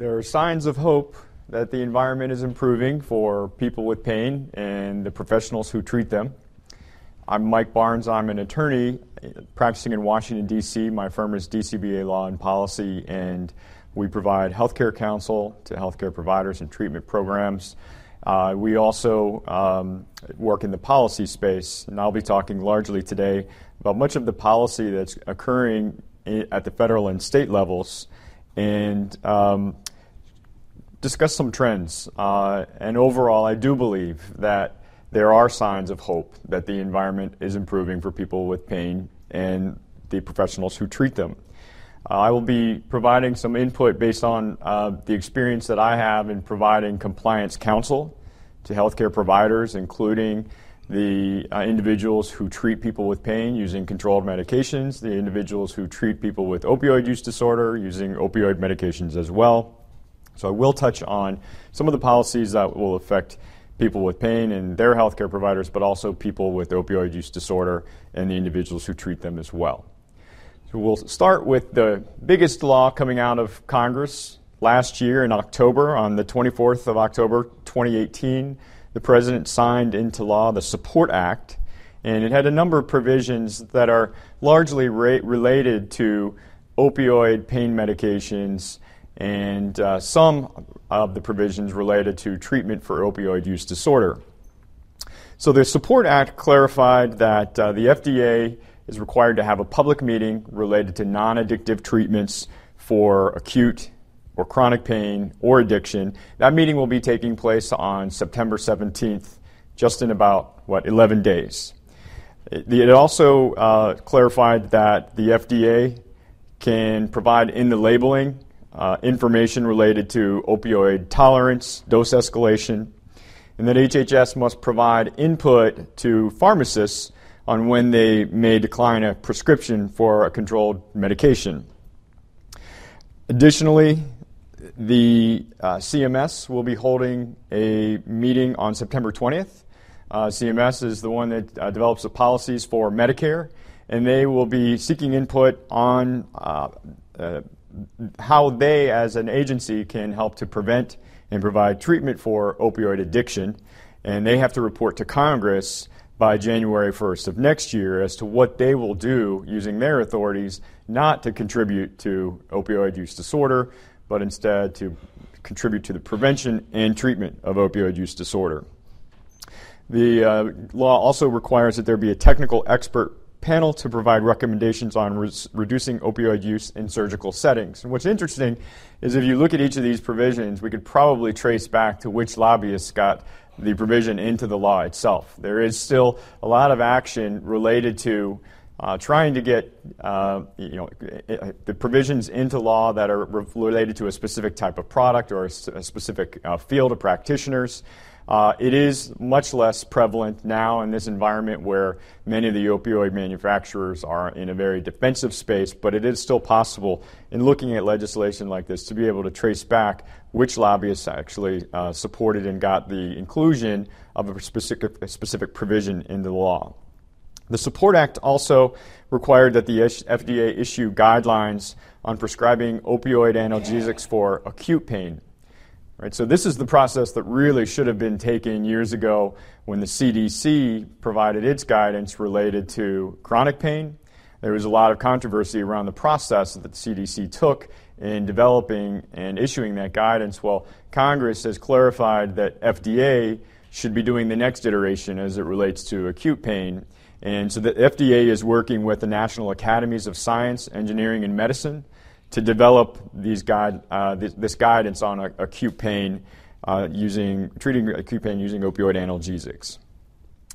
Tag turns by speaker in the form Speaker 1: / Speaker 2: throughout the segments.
Speaker 1: There are signs of hope that the environment is improving for people with pain and the professionals who treat them. I'm Mike Barnes. I'm an attorney practicing in Washington, D.C. My firm is DCBA Law and Policy, and we provide healthcare counsel to healthcare providers and treatment programs. Uh, we also um, work in the policy space, and I'll be talking largely today about much of the policy that's occurring at the federal and state levels and um, discuss some trends. Uh, and overall, I do believe that there are signs of hope that the environment is improving for people with pain and the professionals who treat them. Uh, I will be providing some input based on uh, the experience that I have in providing compliance counsel to healthcare providers, including the uh, individuals who treat people with pain using controlled medications, the individuals who treat people with opioid use disorder using opioid medications as well. So I will touch on some of the policies that will affect people with pain and their healthcare providers, but also people with opioid use disorder and the individuals who treat them as well. So we'll start with the biggest law coming out of Congress last year in October, on the 24th of October 2018. The President signed into law the Support Act, and it had a number of provisions that are largely ra- related to opioid pain medications and uh, some of the provisions related to treatment for opioid use disorder. So the Support Act clarified that uh, the FDA is required to have a public meeting related to non addictive treatments for acute or chronic pain or addiction. That meeting will be taking place on September 17th, just in about, what, 11 days. It, also uh, clarified that the FDA can provide in the labeling uh, information related to opioid tolerance, dose escalation, and that HHS must provide input to pharmacists on when they may decline a prescription for a controlled medication. Additionally, the uh, CMS will be holding a meeting on September 20th. Uh, CMS is the one that uh, develops the policies for Medicare, and they will be seeking input on uh, uh, how they, as an agency, can help to prevent and provide treatment for opioid addiction. And they have to report to Congress by January 1st of next year as to what they will do using their authorities not to contribute to opioid use disorder, but instead to contribute to the prevention and treatment of opioid use disorder. The uh, law also requires that there be a technical expert panel to provide recommendations on reducing opioid use in surgical settings. And what's interesting is if you look at each of these provisions, we could probably trace back to which lobbyists got the provision into the law itself. There is still a lot of action related to uh, trying to get uh, you know the provisions into law that are related to a specific type of product or a, specific uh, field of practitioners. Uh, it is much less prevalent now in this environment where many of the opioid manufacturers are in a very defensive space, but it is still possible in looking at legislation like this to be able to trace back which lobbyists actually uh, supported and got the inclusion of a specific, a specific provision in the law. The Support Act also required that the FDA issue guidelines on prescribing opioid analgesics for acute pain. Right, so this is the process that really should have been taken years ago when the CDC provided its guidance related to chronic pain. There was a lot of controversy around the process that the CDC took in developing and issuing that guidance. Well, Congress has clarified that FDA should be doing the next iteration as it relates to acute pain. And so the FDA is working with the National Academies of Science, Engineering, and Medicine to develop these guide, uh, this, this, guidance on a, acute pain uh, using treating acute pain using opioid analgesics.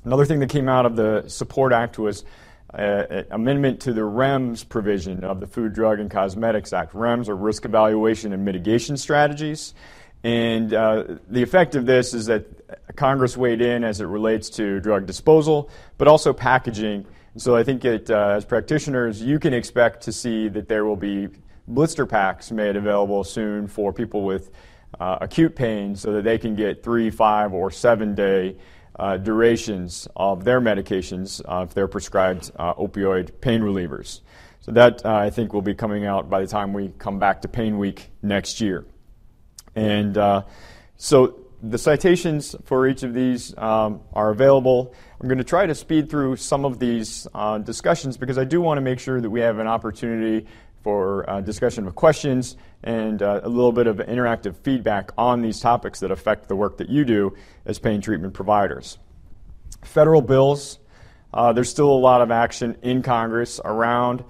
Speaker 1: Another thing that came out of the Support Act was an amendment to the REMS provision of the Food, Drug, and Cosmetics Act. REMS are risk evaluation and mitigation strategies. And uh, the effect of this is that Congress weighed in as it relates to drug disposal, but also packaging. So I think that uh, as practitioners, you can expect to see that there will be blister packs made available soon for people with uh, acute pain so that they can get three, five, or seven day uh, durations of their medications uh, if they're prescribed uh, opioid pain relievers. So that uh, I think will be coming out by the time we come back to Pain Week next year. And so the citations for each of these um, are available. I'm going to try to speed through some of these uh, discussions because I do want to make sure that we have an opportunity for uh, discussion of questions and uh, a little bit of interactive feedback on these topics that affect the work that you do as pain treatment providers. Federal bills, uh, there's still a lot of action in Congress around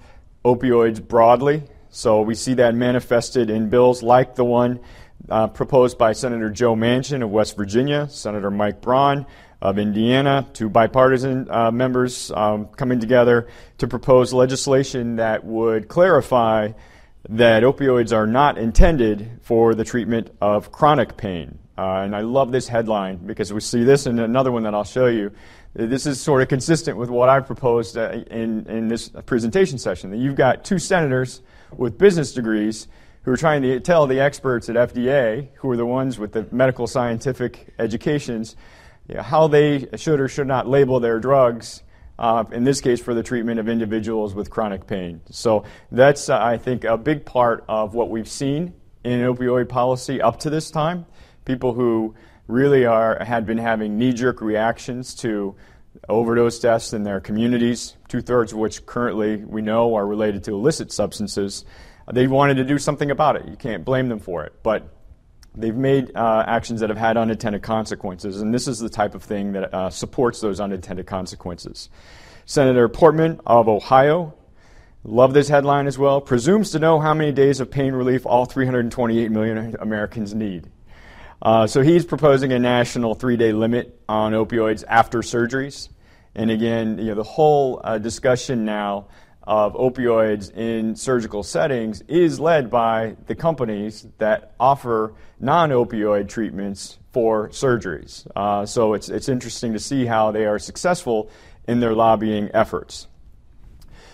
Speaker 1: opioids broadly. So we see that manifested in bills like the one uh, proposed by Senator Joe Manchin of West Virginia, Senator Mike Braun of Indiana, two bipartisan uh, members um, coming together to propose legislation that would clarify that opioids are not intended for the treatment of chronic pain. Uh, and I love this headline because we see this in another one that I'll show you. This is sort of consistent with what I proposed uh, in, in this presentation session. That you've got two senators with business degrees who are trying to tell the experts at FDA, who are the ones with the medical scientific educations, you know, how they should or should not label their drugs, uh, in this case for the treatment of individuals with chronic pain. So that's, uh, I think, a big part of what we've seen in opioid policy up to this time. People who really are, had been having knee jerk reactions to overdose deaths in their communities, two thirds of which currently we know are related to illicit substances. They wanted to do something about it. You can't blame them for it. But they've made uh, actions that have had unintended consequences, and this is the type of thing that uh, supports those unintended consequences. Senator Portman of Ohio, love this headline as well, presumes to know how many days of pain relief all 328 million Americans need. Uh, so he's proposing a national three day limit on opioids after surgeries. And again, you know, the whole uh, discussion now of opioids in surgical settings is led by the companies that offer non opioid treatments for surgeries. Uh, so it's, it's interesting to see how they are successful in their lobbying efforts.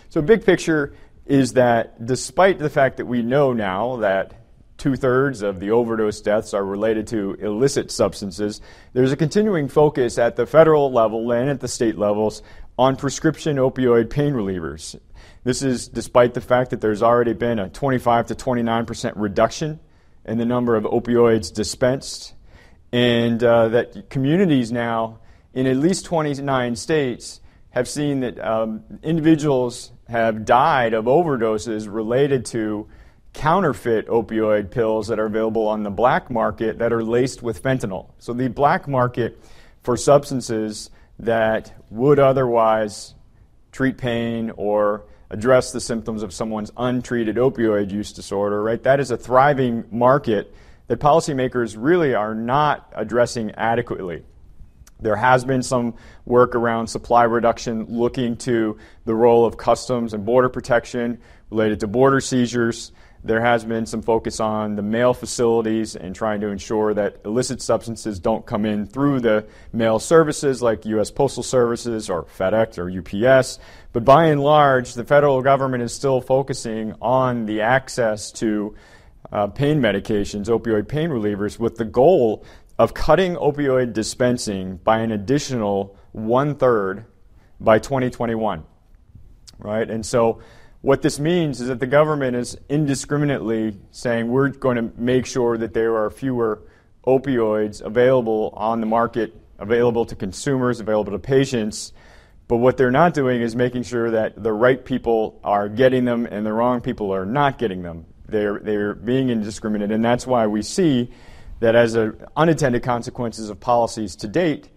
Speaker 1: So, big picture is that despite the fact that we know now that two thirds of the overdose deaths are related to illicit substances, there's a continuing focus at the federal level and at the state levels on prescription opioid pain relievers. This is despite the fact that there's already been a 25 to 29 percent reduction in the number of opioids dispensed, and uh, that communities now in at least 29 states have seen that um, individuals have died of overdoses related to counterfeit opioid pills that are available on the black market that are laced with fentanyl. So the black market for substances that would otherwise treat pain or address the symptoms of someone's untreated opioid use disorder, right? That is a thriving market that policymakers really are not addressing adequately. There has been some work around supply reduction looking to the role of customs and border protection related to border seizures. There has been some focus on the mail facilities and trying to ensure that illicit substances don't come in through the mail services like U.S. Postal Services or FedEx or UPS. But by and large, the federal government is still focusing on the access to uh, pain medications, opioid pain relievers, with the goal of cutting opioid dispensing by an additional one third by 2021. Right? And so what this means is that the government is indiscriminately saying we're going to make sure that there are fewer opioids available on the market, available to consumers, available to patients. But what they're not doing is making sure that the right people are getting them and the wrong people are not getting them. They're, they're being indiscriminate. And that's why we see that as a, unintended consequences of policies to date,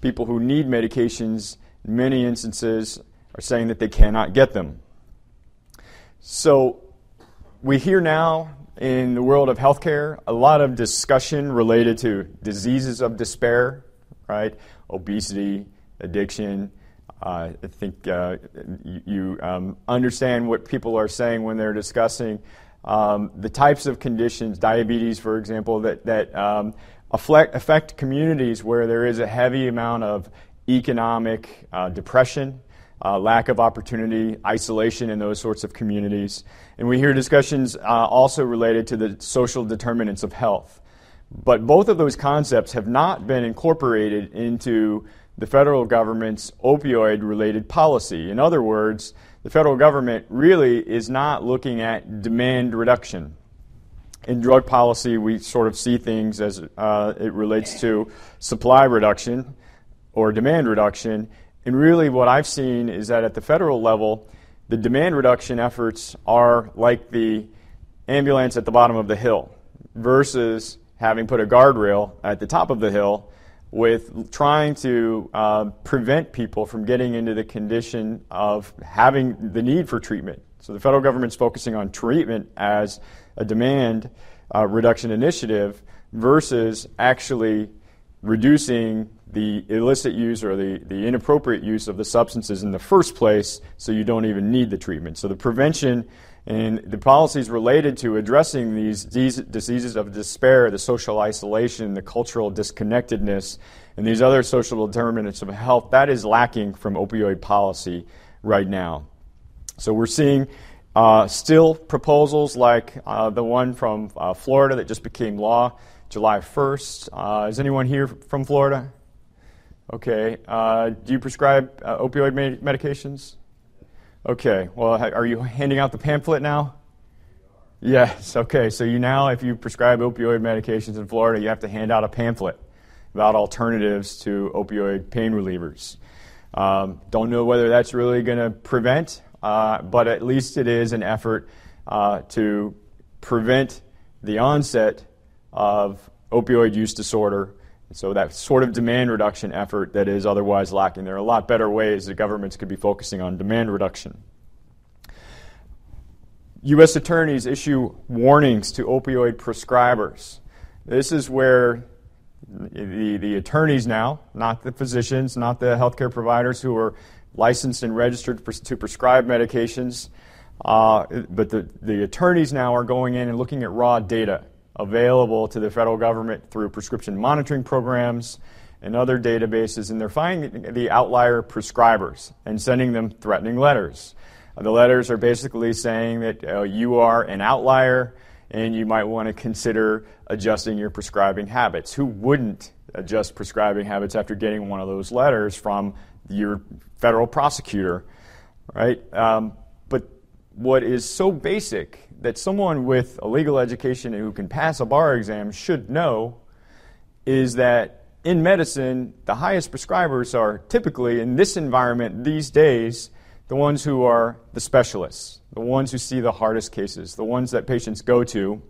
Speaker 1: people who need medications, in many instances, are saying that they cannot get them. So we hear now in the world of healthcare a lot of discussion related to diseases of despair, right? Obesity, addiction. Uh, I think uh, you, you um, understand what people are saying when they're discussing um, the types of conditions, diabetes, for example, that, that um, affect, affect communities where there is a heavy amount of economic uh, depression uh, lack of opportunity, isolation in those sorts of communities. And we hear discussions uh, also related to the social determinants of health. But both of those concepts have not been incorporated into the federal government's opioid related policy. In other words, the federal government really is not looking at demand reduction. in drug policy, we sort of see things as uh, it relates to supply reduction or demand reduction. And really, what I've seen is that at the federal level, the demand reduction efforts are like the ambulance at the bottom of the hill versus having put a guardrail at the top of the hill with trying to uh, prevent people from getting into the condition of having the need for treatment. So the federal government's focusing on treatment as a demand uh, reduction initiative versus actually reducing the illicit use or the, the inappropriate use of the substances in the first place so you don't even need the treatment. So the prevention and the policies related to addressing these diseases of despair, the social isolation, the cultural disconnectedness, and these other social determinants of health, that is lacking from opioid policy right now. So we're seeing uh, still proposals like uh, the one from uh, Florida that just became law July 1st. Uh, is anyone here from Florida? Okay. Uh, do you prescribe uh, opioid med- medications? Okay. Well, are you handing out the pamphlet now? Yes. Okay. So you now, if you prescribe opioid medications in Florida, you have to hand out a pamphlet about alternatives to opioid pain relievers. Um, don't know whether that's really going to prevent uh, but at least it is an effort uh, to prevent the onset of opioid use disorder. So, that sort of demand reduction effort that is otherwise lacking. There are a lot better ways that governments could be focusing on demand reduction. U.S. attorneys issue warnings to opioid prescribers. This is where the, the attorneys now, not the physicians, not the healthcare providers who are licensed and registered to prescribe medications. Uh, but the, the attorneys now are going in and looking at raw data available to the federal government through prescription monitoring programs and other databases, and they're finding the outlier prescribers and sending them threatening letters. The letters are basically saying that uh, you are an outlier and you might want to consider adjusting your prescribing habits. Who wouldn't adjust prescribing habits after getting one of those letters from your federal prosecutor, right? Um, what is so basic that someone with a legal education who can pass a bar exam should know is that in medicine, the highest prescribers are typically, in this environment these days, the ones who are the specialists, the ones who see the hardest cases, the ones that patients go to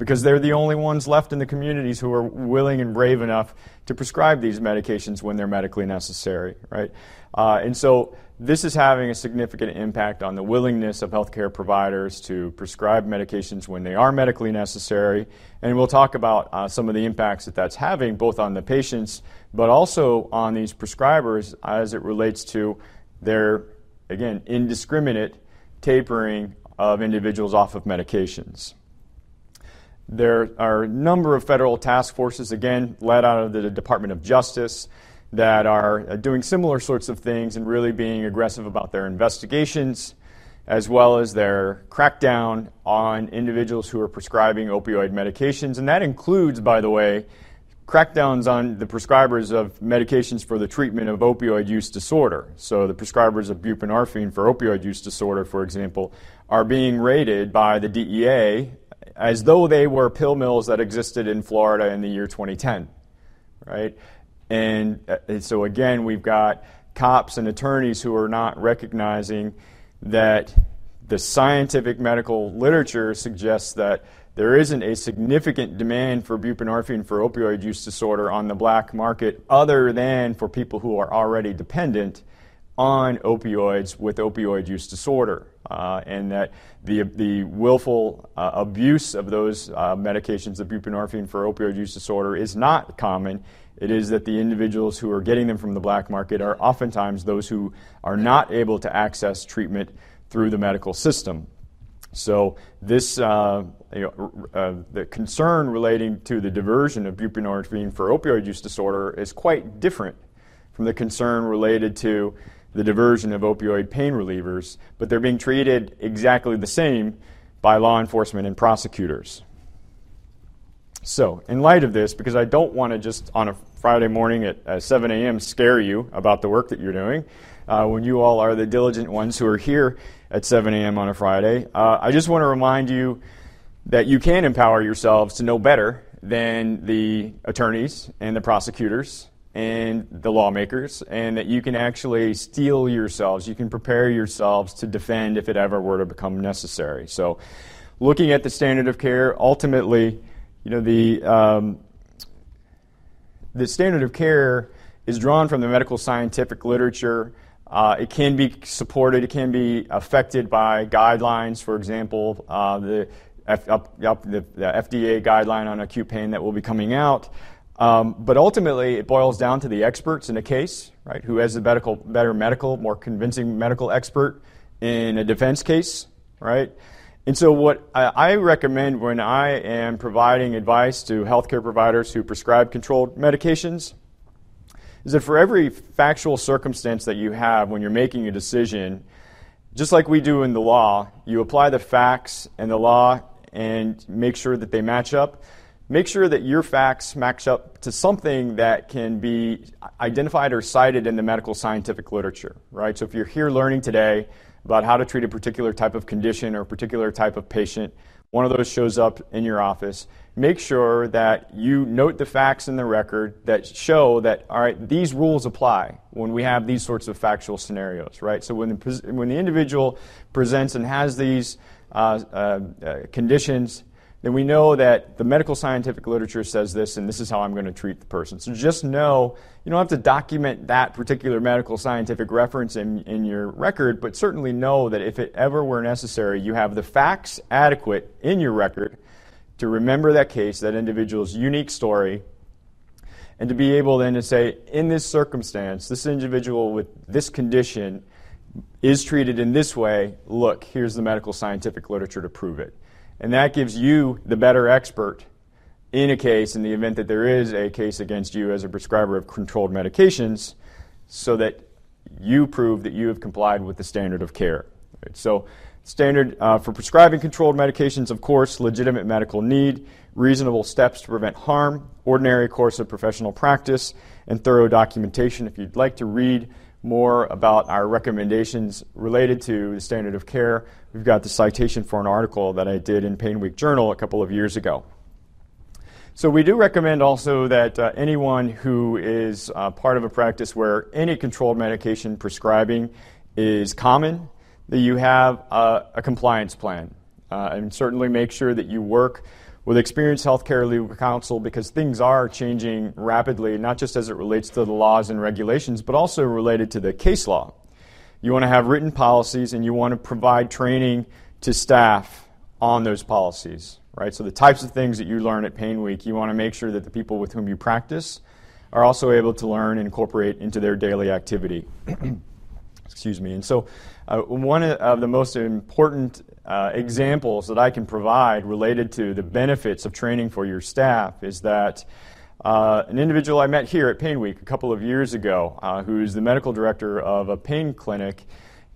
Speaker 1: because they're the only ones left in the communities who are willing and brave enough to prescribe these medications when they're medically necessary, right? Uh, and so this is having a significant impact on the willingness of healthcare providers to prescribe medications when they are medically necessary. And we'll talk about uh, some of the impacts that that's having, both on the patients, but also on these prescribers as it relates to their, again, indiscriminate tapering of individuals off of medications. There are a number of federal task forces, again, led out of the Department of Justice, that are uh, doing similar sorts of things and really being aggressive about their investigations, as well as their crackdown on individuals who are prescribing opioid medications. And that includes, by the way, crackdowns on the prescribers of medications for the treatment of opioid use disorder. So, the prescribers of buprenorphine for opioid use disorder, for example, are being raided by the DEA as though they were pill mills that existed in Florida in the year 2010, right? And, uh, and so again, we've got cops and attorneys who are not recognizing that the scientific medical literature suggests that there isn't a significant demand for buprenorphine for opioid use disorder on the black market other than for people who are already dependent on opioids with opioid use disorder, uh, and that the, the willful uh, abuse of those uh, medications, the buprenorphine for opioid use disorder, is not common. It is that the individuals who are getting them from the black market are oftentimes those who are not able to access treatment through the medical system. So this, uh, you know, uh, the concern relating to the diversion of buprenorphine for opioid use disorder is quite different from the concern related to the diversion of opioid pain relievers, but they're being treated exactly the same by law enforcement and prosecutors. So, in light of this, because I don't want to just on a Friday morning at uh, 7 a.m. scare you about the work that you're doing, uh, when you all are the diligent ones who are here at 7 a.m. on a Friday, uh, I just want to remind you that you can empower yourselves to know better than the attorneys and the prosecutors and the lawmakers, and that you can actually steel yourselves, you can prepare yourselves to defend if it ever were to become necessary. So, looking at the standard of care, ultimately, you know, the, um, the standard of care is drawn from the medical scientific literature. Uh, it can be supported, it can be affected by guidelines, for example, uh, the, F, up, up the, the, FDA guideline on acute pain that will be coming out. Um, but ultimately, it boils down to the experts in a case, right? Who has the medical, better medical, more convincing medical expert in a defense case, right? And so, what I recommend when I am providing advice to healthcare providers who prescribe controlled medications is that for every factual circumstance that you have when you're making a decision, just like we do in the law, you apply the facts and the law and make sure that they match up make sure that your facts match up to something that can be identified or cited in the medical scientific literature, right? So if you're here learning today about how to treat a particular type of condition or a particular type of patient, one of those shows up in your office, make sure that you note the facts in the record that show that, all right, these rules apply when we have these sorts of factual scenarios, right? So when the, when the individual presents and has these uh, uh, uh, conditions, then we know that the medical scientific literature says this, and this is how I'm going to treat the person. So just know you don't have to document that particular medical scientific reference in, in your record, but certainly know that if it ever were necessary, you have the facts adequate in your record to remember that case, that individual's unique story, and to be able then to say, in this circumstance, this individual with this condition is treated in this way. Look, here's the medical scientific literature to prove it. And that gives you the better expert in a case in the event that there is a case against you as a prescriber of controlled medications so that you prove that you have complied with the standard of care. Right? So, standard uh, for prescribing controlled medications, of course, legitimate medical need, reasonable steps to prevent harm, ordinary course of professional practice, and thorough documentation. If you'd like to read more about our recommendations related to the standard of care, we've got the citation for an article that I did in Pain Week Journal a couple of years ago. So, we do recommend also that uh, anyone who is uh, part of a practice where any controlled medication prescribing is common, that you have a, compliance plan. Uh, and certainly make sure that you work with experienced healthcare legal counsel because things are changing rapidly, not just as it relates to the laws and regulations, but also related to the case law. You want to have written policies and you want to provide training to staff on those policies, right? So the types of things that you learn at Pain Week, you want to make sure that the people with whom you practice are also able to learn and incorporate into their daily activity. Excuse me. And so, uh, one of the most important uh, examples that I can provide related to the benefits of training for your staff is that uh, an individual I met here at Pain Week a couple of years ago, uh, who's the medical director of a pain clinic,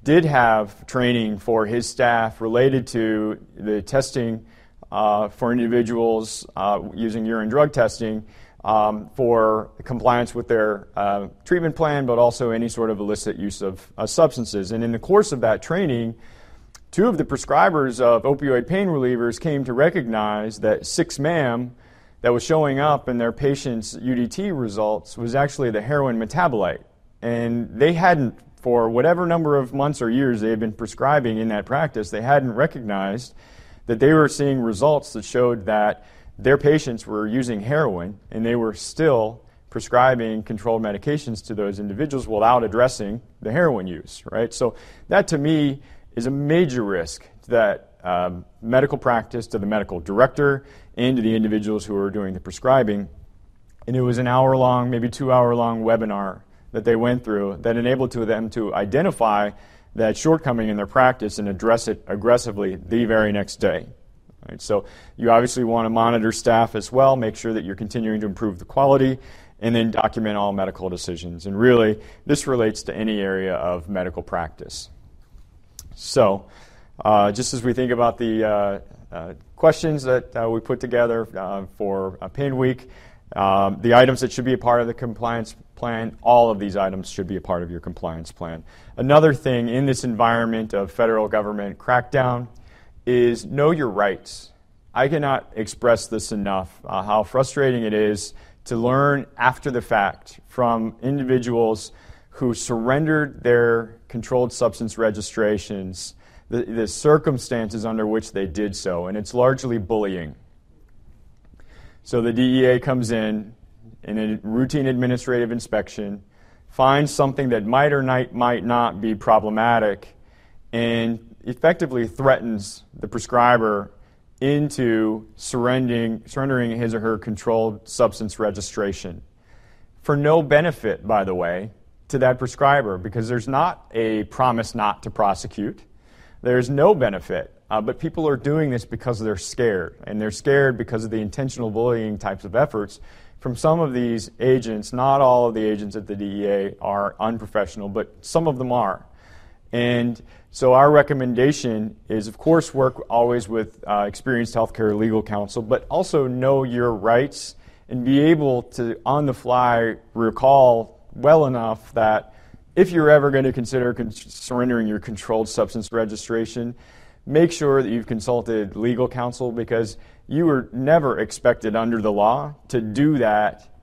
Speaker 1: did have training for his staff related to the testing uh, for individuals uh, using urine drug testing for compliance with their uh, treatment plan, but also any sort of illicit use of substances. And in the course of that training, Two of the prescribers of opioid pain relievers came to recognize that 6-MAM that was showing up in their patients' UDT results was actually the heroin metabolite. And they hadn't, for whatever number of months or years they had been prescribing in that practice, they hadn't recognized that they were seeing results that showed that their patients were using heroin and they were still prescribing controlled medications to those individuals without addressing the heroin use, right? So that to me is a major risk to that um, medical practice, to the medical director, and to the individuals who are doing the prescribing. And it was an hour long, maybe two hour long webinar that they went through that enabled to them to identify that shortcoming in their practice and address it aggressively the very next day. Right, so you obviously want to monitor staff as well, make sure that you're continuing to improve the quality, and then document all medical decisions. And really, this relates to any area of medical practice. So, uh, just as we think about the uh, uh, questions that uh, we put together uh, for Pain Week, um, the items that should be a part of the compliance plan, all of these items should be a part of your compliance plan. Another thing in this environment of federal government crackdown is know your rights. I cannot express this enough uh, how frustrating it is to learn after the fact from individuals who surrendered their controlled substance registrations, the, the circumstances under which they did so, and it's largely bullying. So the DEA comes in in a routine administrative inspection, finds something that might or might not be problematic, and effectively threatens the prescriber into surrendering, surrendering his or her controlled substance registration. For no benefit, by the way, to that prescriber, because there's not a promise not to prosecute. There's no benefit. Uh, but people are doing this because they're scared. And they're scared because of the intentional bullying types of efforts from some of these agents. Not all of the agents at the DEA are unprofessional, but some of them are. And so our recommendation is, of course, work always with uh, experienced healthcare legal counsel, but also know your rights and be able to, on the fly, recall well enough that if you're ever going to consider con- surrendering your controlled substance registration, make sure that you've consulted legal counsel because you were never expected under the law to do that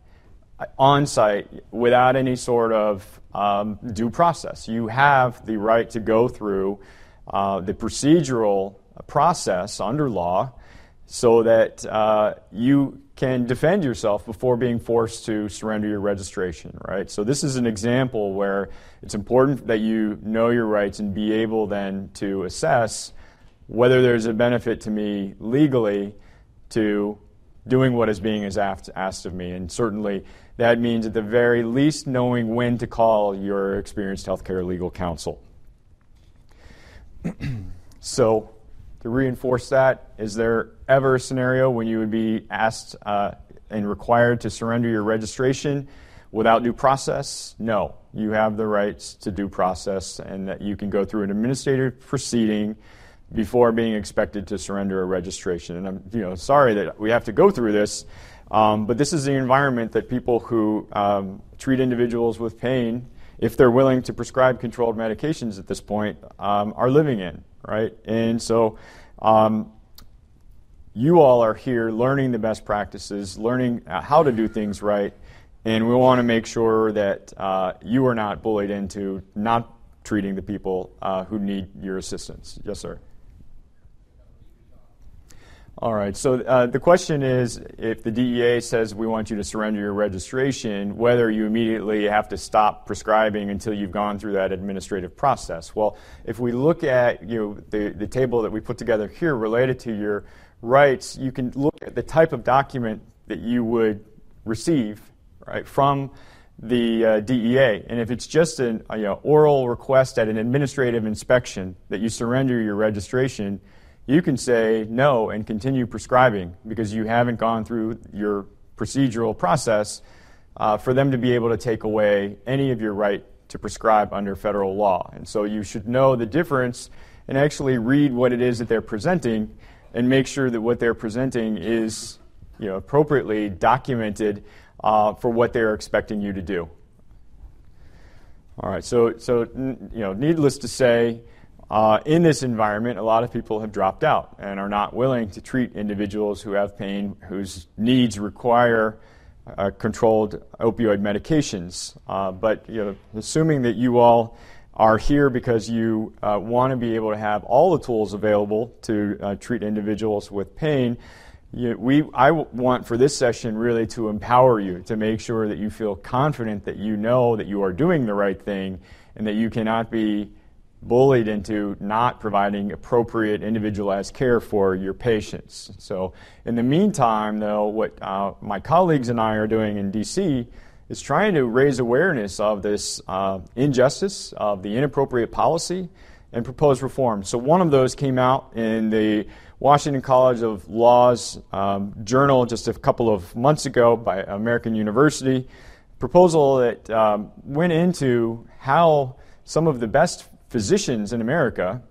Speaker 1: on site without any sort of um, due process. You have the right to go through uh, the procedural process under law so that uh, you can defend yourself before being forced to surrender your registration, right? So this is an example where it's important that you know your rights and be able then to assess whether there's a benefit to me legally to doing what is being asked of me. And certainly that means at the very least knowing when to call your experienced healthcare legal counsel. so, to reinforce that, is there ever a scenario when you would be asked uh, and required to surrender your registration without due process? No. You have the rights to due process, and that you can go through an administrative proceeding before being expected to surrender a registration. And I'm you know, sorry that we have to go through this. Um, but this is the environment that people who um, treat individuals with pain, if they're willing to prescribe controlled medications at this point, um, are living in, right? And so um, you all are here learning the best practices, learning uh, how to do things right, and we want to make sure that uh, you are not bullied into not treating the people uh, who need your assistance. Yes, sir. All right. So uh, the question is if the DEA says we want you to surrender your registration, whether you immediately have to stop prescribing until you've gone through that administrative process. Well, if we look at you know, the, the table that we put together here related to your rights, you can look at the type of document that you would receive right, from the uh, DEA. And if it's just an you know, oral request at an administrative inspection that you surrender your registration, you can say no and continue prescribing because you haven't gone through your procedural process uh, for them to be able to take away any of your right to prescribe under federal law. And so you should know the difference and actually read what it is that they're presenting and make sure that what they're presenting is you know, appropriately documented uh, for what they're expecting you to do. All right, so, so you know, needless to say, uh, in this environment, a lot of people have dropped out and are not willing to treat individuals who have pain, whose needs require uh, controlled opioid medications. Uh, but you know, assuming that you all are here because you uh, want to be able to have all the tools available to uh, treat individuals with pain, you, we, I want for this session really to empower you to make sure that you feel confident that you know that you are doing the right thing and that you cannot be bullied into not providing appropriate individualized care for your patients. So, in the meantime, though, what uh, my colleagues and I are doing in DC is trying to raise awareness of this uh, injustice, of the inappropriate policy, and propose reform. So, one of those came out in the Washington College of Law's um, journal just a couple of months ago by American University. Proposal that um, went into how some of the best physicians in America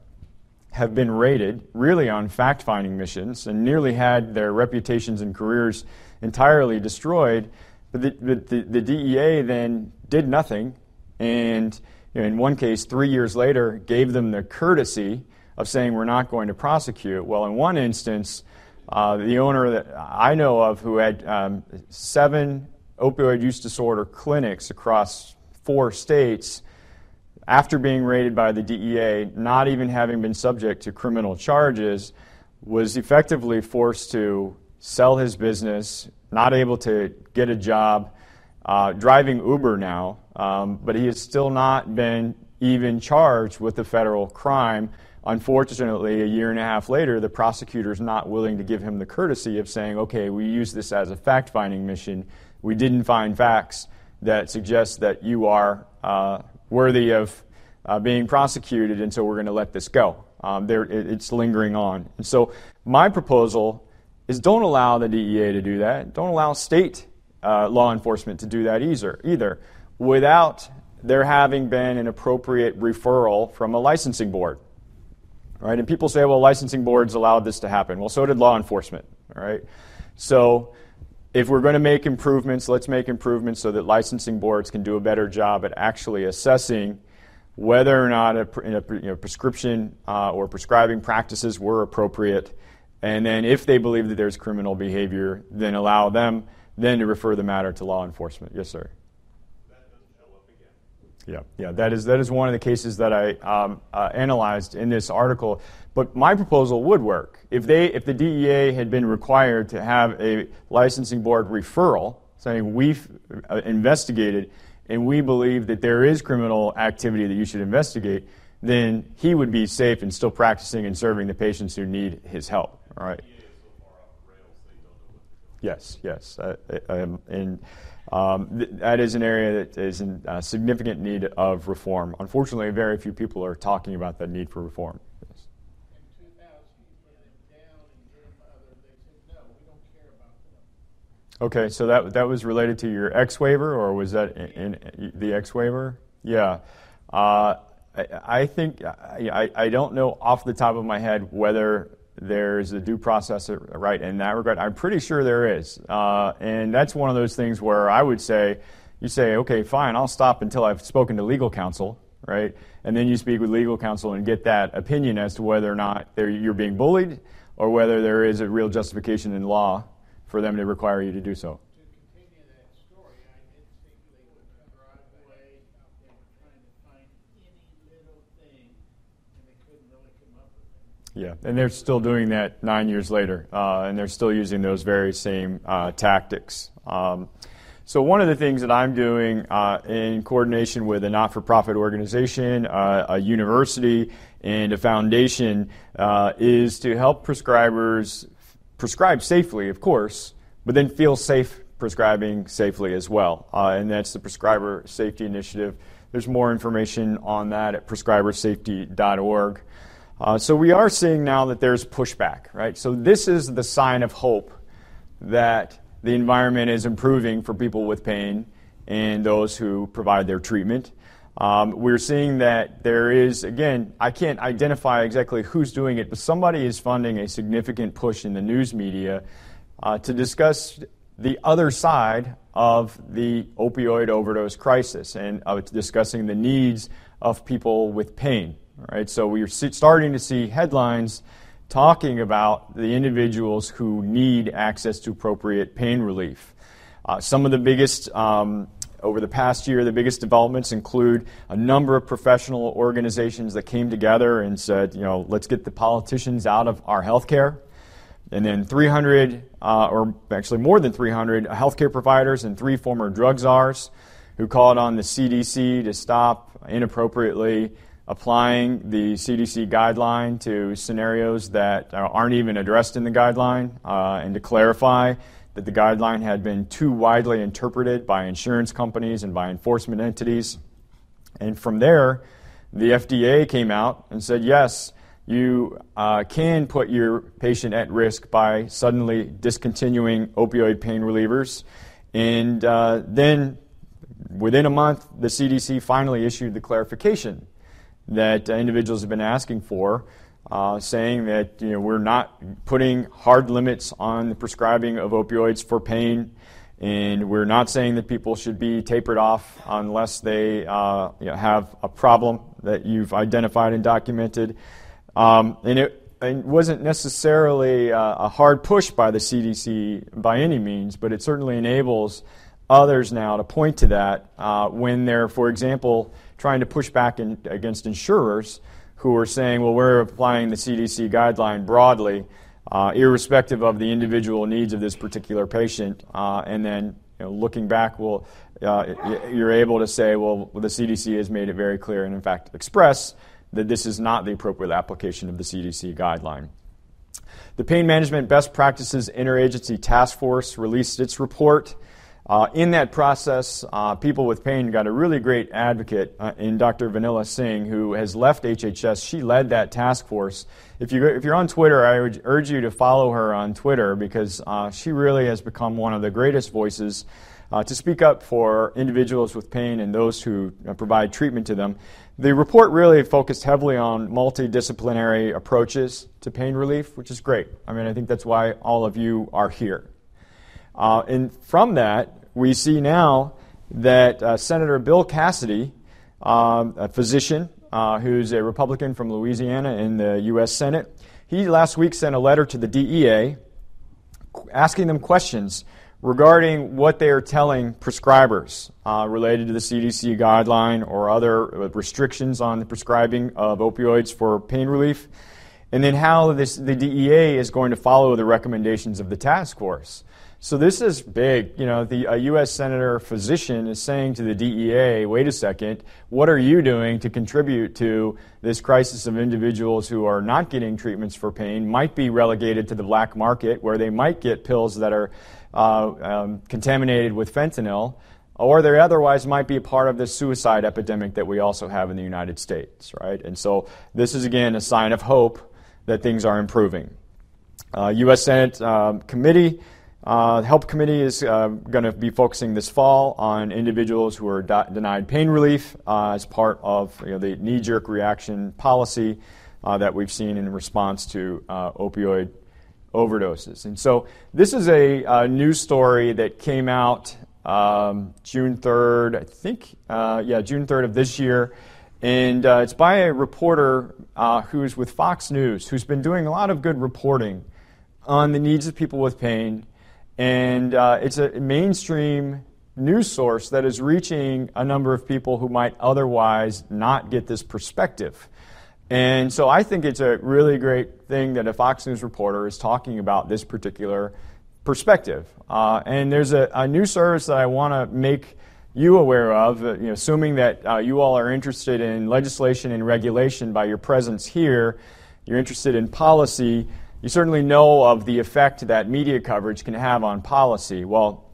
Speaker 1: have been raided really on fact finding missions and nearly had their reputations and careers entirely destroyed. But the, the, the DEA then did nothing, and you know, in one case, three years later, gave them the courtesy of saying we're not going to prosecute. Well, in one instance, uh, the owner that I know of who had um, seven opioid use disorder clinics across four states after being raided by the DEA, not even having been subject to criminal charges, was effectively forced to sell his business, not able to get a job, uh, driving Uber now, um, but he has still not been even charged with a federal crime. Unfortunately, a year and a half later, the prosecutor is not willing to give him the courtesy of saying, okay, we use this as a fact finding mission. We didn't find facts that suggest that you are uh, worthy of uh, being prosecuted, and so we're going to let this go. Um, there, it, it's lingering on. And so, my proposal is don't allow the DEA to do that. Don't allow state uh, law enforcement to do that either, either without there having been an appropriate referral from a licensing board. Right? And people say, well, licensing boards allowed this to happen. Well, so did law enforcement. All right? So if we're going to make improvements, let's make improvements so that licensing boards can do a better job at actually assessing whether or not a, a you know, prescription uh, or prescribing practices were appropriate. And then if they believe that there's criminal behavior, then allow them then to refer the matter to law enforcement. Yes, sir. Yeah, yeah, that is that is one of the cases that I um, uh, analyzed in this article. But my proposal would work if they if the DEA had been required to have a licensing board referral saying we've uh, investigated and we believe that there is criminal activity that you should investigate, then he would be safe and still practicing and serving the patients who need his help. All right. Yes, yes, uh, um, and um, th- that is an area that is in uh, significant need of reform. Unfortunately, very few people are talking about that need for reform. Okay, so that that was related to your X waiver, or was that in, in the X waiver? Yeah, uh, I, I, think I, I don't know off the top of my head whether there's a due process right in that regard. I'm pretty sure there is. Uh, and that's one of those things where I would say, you say, okay, fine, I'll stop until I've spoken to legal counsel, right? And then you speak with legal counsel and get that opinion as to whether or not you're being bullied or whether there is a real justification in law for them to require you to do so. Yeah, and they're still doing that nine years later, uh, and they're still using those very same uh, tactics. Um, so, one of the things that I'm doing uh, in coordination with a not for profit organization, uh, a university, and a foundation uh, is to help prescribers prescribe safely, of course, but then feel safe prescribing safely as well. Uh, and that's the Prescriber Safety Initiative. There's more information on that at prescribersafety.org. Uh, so we are seeing now that there's pushback, right? So this is the sign of hope that the environment is improving for people with pain and those who provide their treatment. Um, we're seeing that there is, again, I can't identify exactly who's doing it, but somebody is funding a significant push in the news media uh, to discuss the other side of the opioid overdose crisis and uh, discussing the needs of people with pain. Right? So we're starting to see headlines talking about the individuals who need access to appropriate pain relief. Uh, some of the biggest, um, over the past year, the biggest developments include a number of professional organizations that came together and said, you know, let's get the politicians out of our healthcare. And then 300, uh, or actually more than 300, healthcare providers and three former drug czars who called on the CDC to stop inappropriately applying the CDC guideline to scenarios that aren't even addressed in the guideline, uh, and to clarify that the guideline had been too widely interpreted by insurance companies and by enforcement entities. And from there, the FDA came out and said, yes, you uh, can put your patient at risk by suddenly discontinuing opioid pain relievers. And uh, then within a month, the CDC finally issued the clarification that individuals have been asking for, uh, saying that you know, we're not putting hard limits on the prescribing of opioids for pain, and we're not saying that people should be tapered off unless they uh, you know, have a problem that you've identified and documented. Um, and it, it wasn't necessarily uh, a hard push by the CDC by any means, but it certainly enables others now to point to that uh, when they're, for example, trying to push back in, against insurers who are saying, well, we're applying the CDC guideline broadly, uh, irrespective of the individual needs of this particular patient. Uh, and then you know, looking back, well, uh, you're able to say, well, the CDC has made it very clear and, in fact, express that this is not the appropriate application of the CDC guideline. The Pain Management Best Practices Interagency Task Force released its report. Uh, in that process, uh, people with pain got a really great advocate uh, in Dr. Vanila Singh, who has left HHS. She led that task force. If, you, if you're on Twitter, I would urge you to follow her on Twitter because uh, she really has become one of the greatest voices uh, to speak up for individuals with pain and those who uh, provide treatment to them. The report really focused heavily on multidisciplinary approaches to pain relief, which is great. I mean, I think that's why all of you are here. Uh, and from that, we see now that uh, Senator Bill Cassidy, um, a physician uh, who's a Republican from Louisiana in the U.S. Senate, he last week sent a letter to the DEA asking them questions regarding what they are telling prescribers uh, related to the CDC guideline or other restrictions on the prescribing of opioids for pain relief, and then how this, the DEA is going to follow the recommendations of the task force. So this is big. You know, the a U.S. senator physician is saying to the DEA, "Wait a second, what are you doing to contribute to this crisis of individuals who are not getting treatments for pain, might be relegated to the black market, where they might get pills that are uh, um, contaminated with fentanyl, or they otherwise might be part of this suicide epidemic that we also have in the United States, right? And so this is again a sign of hope that things are improving. Uh, U.S. Senate um, committee. Uh, the Help Committee is uh, going to be focusing this fall on individuals who are de- denied pain relief uh, as part of you know, the knee jerk reaction policy uh, that we've seen in response to uh, opioid overdoses. And so this is a, a news story that came out um, June 3rd, I think, uh, yeah, June 3rd of this year. And uh, it's by a reporter uh, who's with Fox News, who's been doing a lot of good reporting on the needs of people with pain. And uh, it's a mainstream news source that is reaching a number of people who might otherwise not get this perspective. And so I think it's a really great thing that a Fox News reporter is talking about this particular perspective. Uh, and there's a, a, new service that I want to make you aware of, uh, you know, assuming that uh, you all are interested in legislation and regulation by your presence here, you're interested in policy, you certainly know of the effect that media coverage can have on policy. Well,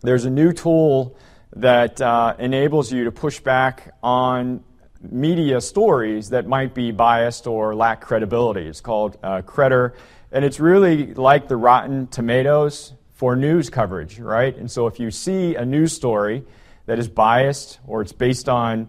Speaker 1: there's a new tool that uh, enables you to push back on media stories that might be biased or lack credibility. It's called uh, Credder, and it's really like the Rotten Tomatoes for news coverage, right? And so if you see a news story that is biased or it's based on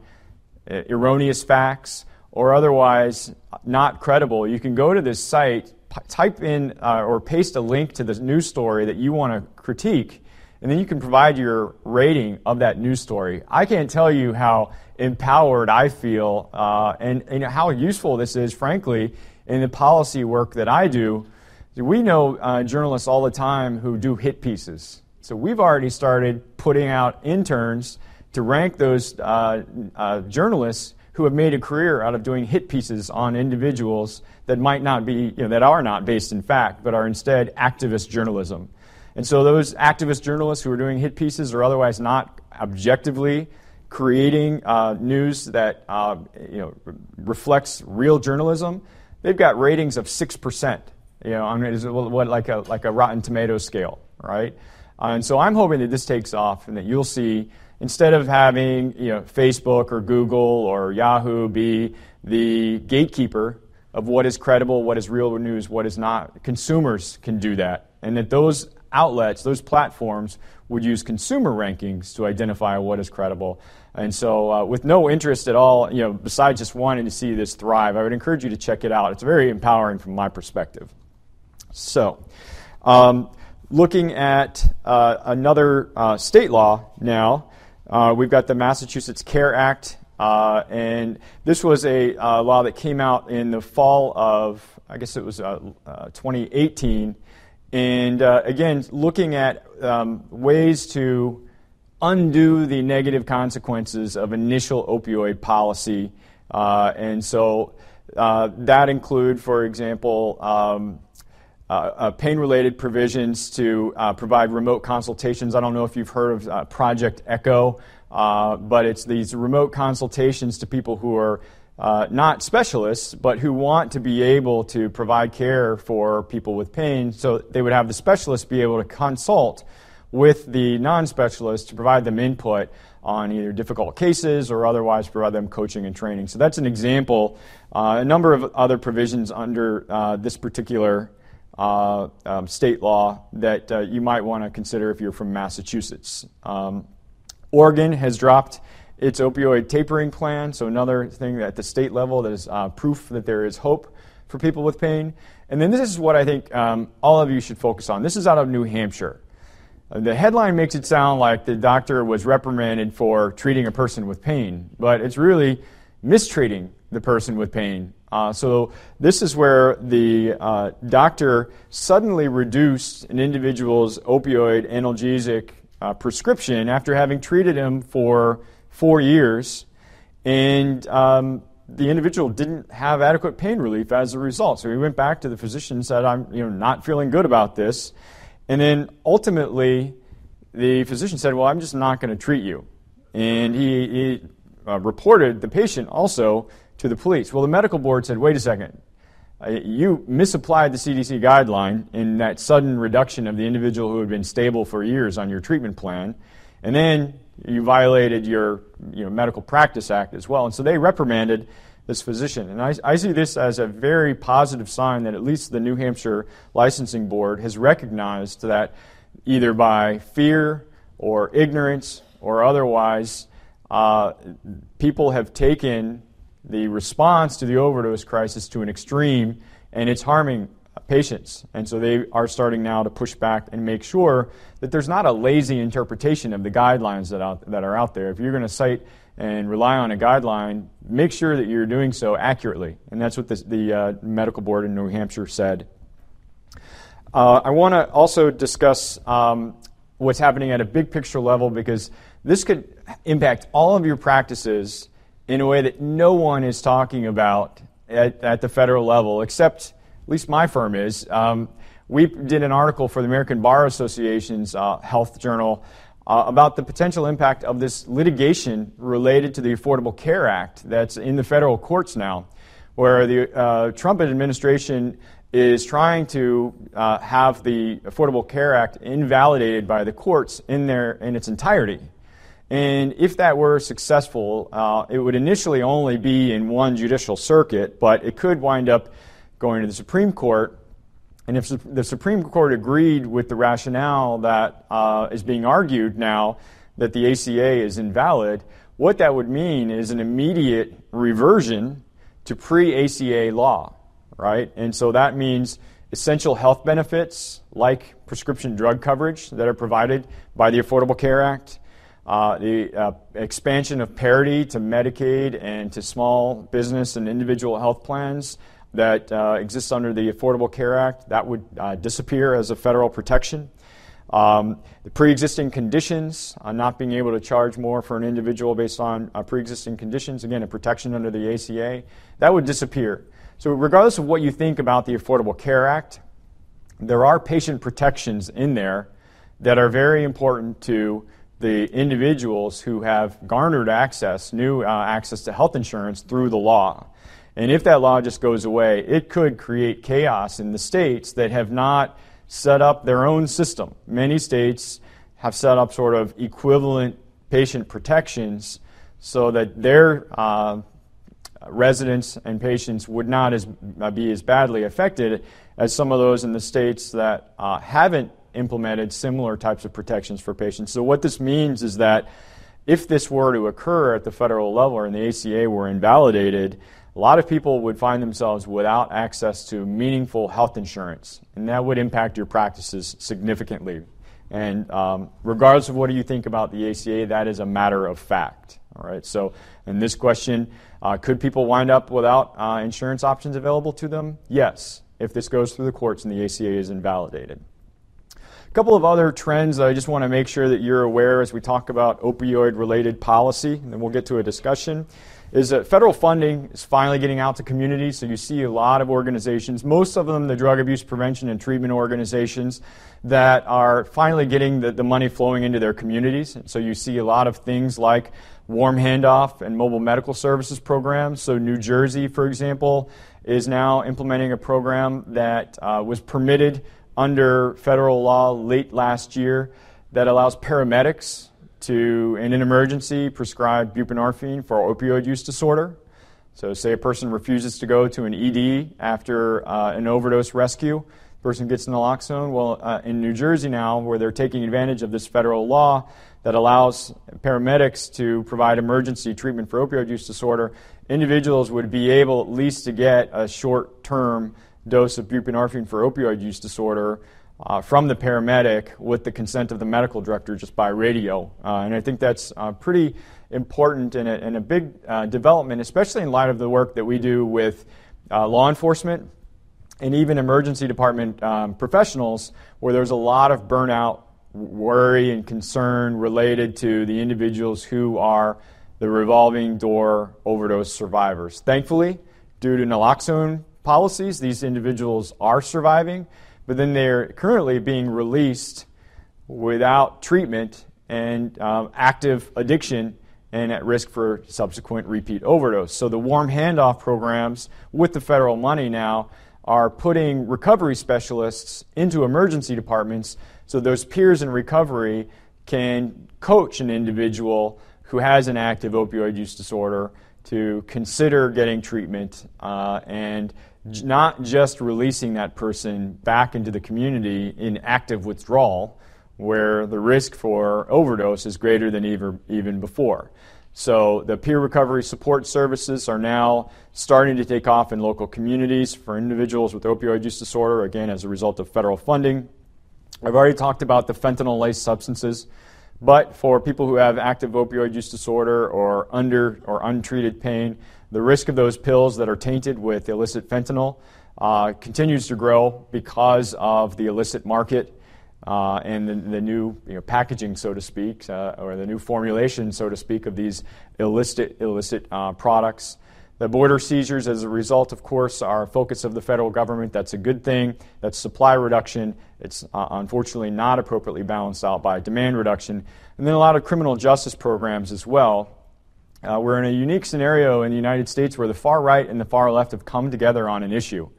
Speaker 1: uh, erroneous facts or otherwise not credible, you can go to this site, type in uh, or paste a link to the news story that you want to critique and then you can provide your rating of that news story. I can't tell you how empowered I feel uh, and, and how useful this is, frankly, in the policy work that I do. We know uh, journalists all the time who do hit pieces. So we've already started putting out interns to rank those uh, uh journalists who have made a career out of doing hit pieces on individuals that might not be, you know, that are not based in fact, but are instead activist journalism. And so those activist journalists who are doing hit pieces or otherwise not objectively creating uh, news that uh, you know, reflects real journalism, they've got ratings of 6%. You know, it's what, like, a, like a Rotten Tomato scale, right? Uh, and so I'm hoping that this takes off and that you'll see, instead of having you know, Facebook or Google or Yahoo be the gatekeeper of what is credible, what is real news, what is not, consumers can do that. And that those outlets, those platforms, would use consumer rankings to identify what is credible. And so, uh, with no interest at all, you know, besides just wanting to see this thrive, I would encourage you to check it out. It's very empowering from my perspective. So, um, looking at uh, another uh, state law now, uh, we've got the Massachusetts CARE Act. Uh, and this was a uh, law that came out in the fall of I guess it was 2018. And again, looking at um, ways to undo the negative consequences of initial opioid policy. Uh, and so uh, that include, for example, um, uh, uh pain-related provisions to uh, provide remote consultations. I don't know if you've heard of uh, Project Echo, but it's these remote consultations to people who are uh, not specialists, but who want to be able to provide care for people with pain. So they would have the specialists be able to consult with the non specialist to provide them input on either difficult cases or otherwise provide them coaching and training. So that's an example. Uh, a number of other provisions under uh, this particular uh, um, state law that uh, you might want to consider if you're from Massachusetts. Um, Oregon has dropped its opioid tapering plan, so another thing at the state level that is uh, proof that there is hope for people with pain. And then this is what I think um, all of you should focus on. This is out of New Hampshire. The headline makes it sound like the doctor was reprimanded for treating a person with pain, but it's really mistreating the person with pain. Uh, so, this is where the uh, doctor suddenly reduced an individual's opioid analgesic uh, prescription after having treated him for four years, and um, the individual didn't have adequate pain relief as a result. So, he went back to the physician and said, I'm you know, not feeling good about this. And then ultimately, the physician said, Well, I'm just not going to treat you. And he, he uh, reported the patient also to the police. Well, the medical board said, Wait a second. You misapplied the CDC guideline in that sudden reduction of the individual who had been stable for years on your treatment plan. And then you violated your you know, Medical Practice Act as well. And so they reprimanded this physician. And I, I, see this as a very positive sign that at least the New Hampshire Licensing Board has recognized that either by fear or ignorance or otherwise, uh, people have taken the response to the overdose crisis to an extreme and it's harming patients. And so they are starting now to push back and make sure that there's not a lazy interpretation of the guidelines that, out, that are out there. If you're going to cite and rely on a guideline, make sure that you're doing so accurately. And that's what the, the uh, medical board in New Hampshire said. Uh, I want to also discuss um, what's happening at a big picture level because this could impact all of your practices in a way that no one is talking about at, at the federal level, except at least my firm is. Um, we did an article for the American Bar Association's uh, Health Journal uh, about the potential impact of this litigation related to the Affordable Care Act that's in the federal courts now, where the uh, Trump administration is trying to uh, have the Affordable Care Act invalidated by the courts in, their, in its entirety. And if that were successful, uh, it would initially only be in one judicial circuit, but it could wind up going to the Supreme Court and if the Supreme Court agreed with the rationale that uh, is being argued now that the ACA is invalid, what that would mean is an immediate reversion to pre ACA law, right? And so that means essential health benefits like prescription drug coverage that are provided by the Affordable Care Act, the uh, expansion of parity to Medicaid and to small business and individual health plans that uh, exists under the Affordable Care Act. That would uh, disappear as a federal protection. Um, the pre existing conditions, uh, not being able to charge more for an individual based on uh, pre existing conditions, again, a protection under the ACA, that would disappear. So, regardless of what you think about the Affordable Care Act, there are patient protections in there that are very important to the individuals who have garnered access, new uh, access to health insurance through the law. And if that law just goes away, it could create chaos in the states that have not set up their own system. Many states have set up sort of equivalent patient protections so that their uh, residents and patients would not as, be as badly affected as some of those in the states that uh, haven't implemented similar types of protections for patients. So, what this means is that if this were to occur at the federal level and the ACA were invalidated, a lot of people would find themselves without access to meaningful health insurance, and that would impact your practices significantly. And um, regardless of what you think about the ACA, that is a matter of fact. All right. So, in this question, uh, could people wind up without uh, insurance options available to them? Yes, if this goes through the courts and the ACA is invalidated. A couple of other trends that I just want to make sure that you're aware as we talk about opioid related policy, and then we'll get to a discussion is that federal funding is finally getting out to communities. So you see a lot of organizations, most of them the drug abuse prevention and treatment organizations, that are finally getting the, the money flowing into their communities. So you see a lot of things like warm handoff and mobile medical services programs. So New Jersey, for example, is now implementing a program that uh, was permitted under federal law late last year that allows paramedics to, in an emergency, prescribe buprenorphine for opioid use disorder. So, say a person refuses to go to an ED after uh, an overdose rescue, the person gets naloxone. Well, uh, in New Jersey now, where they're taking advantage of this federal law that allows paramedics to provide emergency treatment for opioid use disorder, individuals would be able at least to get a short term dose of buprenorphine for opioid use disorder uh, from the paramedic with the consent of the medical director just by radio. Uh, and I think that's uh, pretty important and a, and a big uh, development, especially in light of the work that we do with uh, law enforcement and even emergency department um, professionals, where there's a lot of burnout, worry, and concern related to the individuals who are the revolving door overdose survivors. Thankfully, due to naloxone policies, these individuals are surviving but then they're currently being released without treatment and um, active addiction and at risk for subsequent repeat overdose. So the warm handoff programs with the federal money now are putting recovery specialists into emergency departments so those peers in recovery can coach an individual who has an active opioid use disorder to consider getting treatment uh, and not just releasing that person back into the community in active withdrawal, where the risk for overdose is greater than even, even before. So the peer recovery support services are now starting to take off in local communities for individuals with opioid use disorder, again, as a result of federal funding. I've already talked about the fentanyl laced substances, but for people who have active opioid use disorder or under or untreated pain, the risk of those pills that are tainted with illicit fentanyl uh, continues to grow because of the illicit market uh, and the, the new you know, packaging, so to speak, uh, or the new formulation, so to speak, of these illicit, illicit uh, products. The border seizures, as a result, of course, are a focus of the federal government. That's a good thing. That's supply reduction. It's uh, unfortunately not appropriately balanced out by demand reduction. And then a lot of criminal justice programs as well uh, we're in a unique scenario in the United States where the far right and the far left have come together on an issue.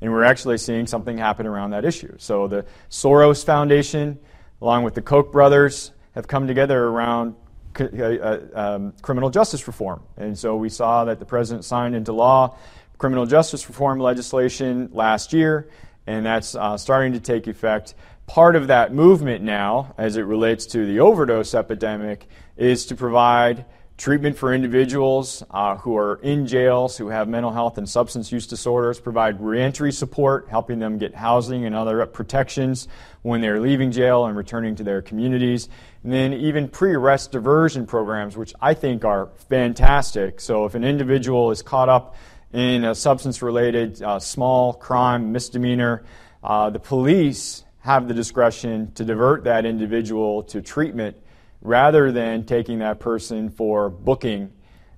Speaker 1: And we're actually seeing something happen around that issue. So the Soros Foundation, along with the Koch brothers, have come together around uh, uh, um, criminal justice reform. And so we saw that the president signed into law criminal justice reform legislation last year, and that's uh, starting to take effect. Part of that movement now, as it relates to the overdose epidemic, is to provide treatment for individuals uh, who are in jails, who have mental health and substance use disorders, provide reentry support, helping them get housing and other protections when they're leaving jail and returning to their communities. And then even pre arrest diversion programs, which I think are fantastic. So if an individual is caught up in a substance related uh, small crime, misdemeanor, uh, the police have the discretion to divert that individual to treatment rather than taking that person for booking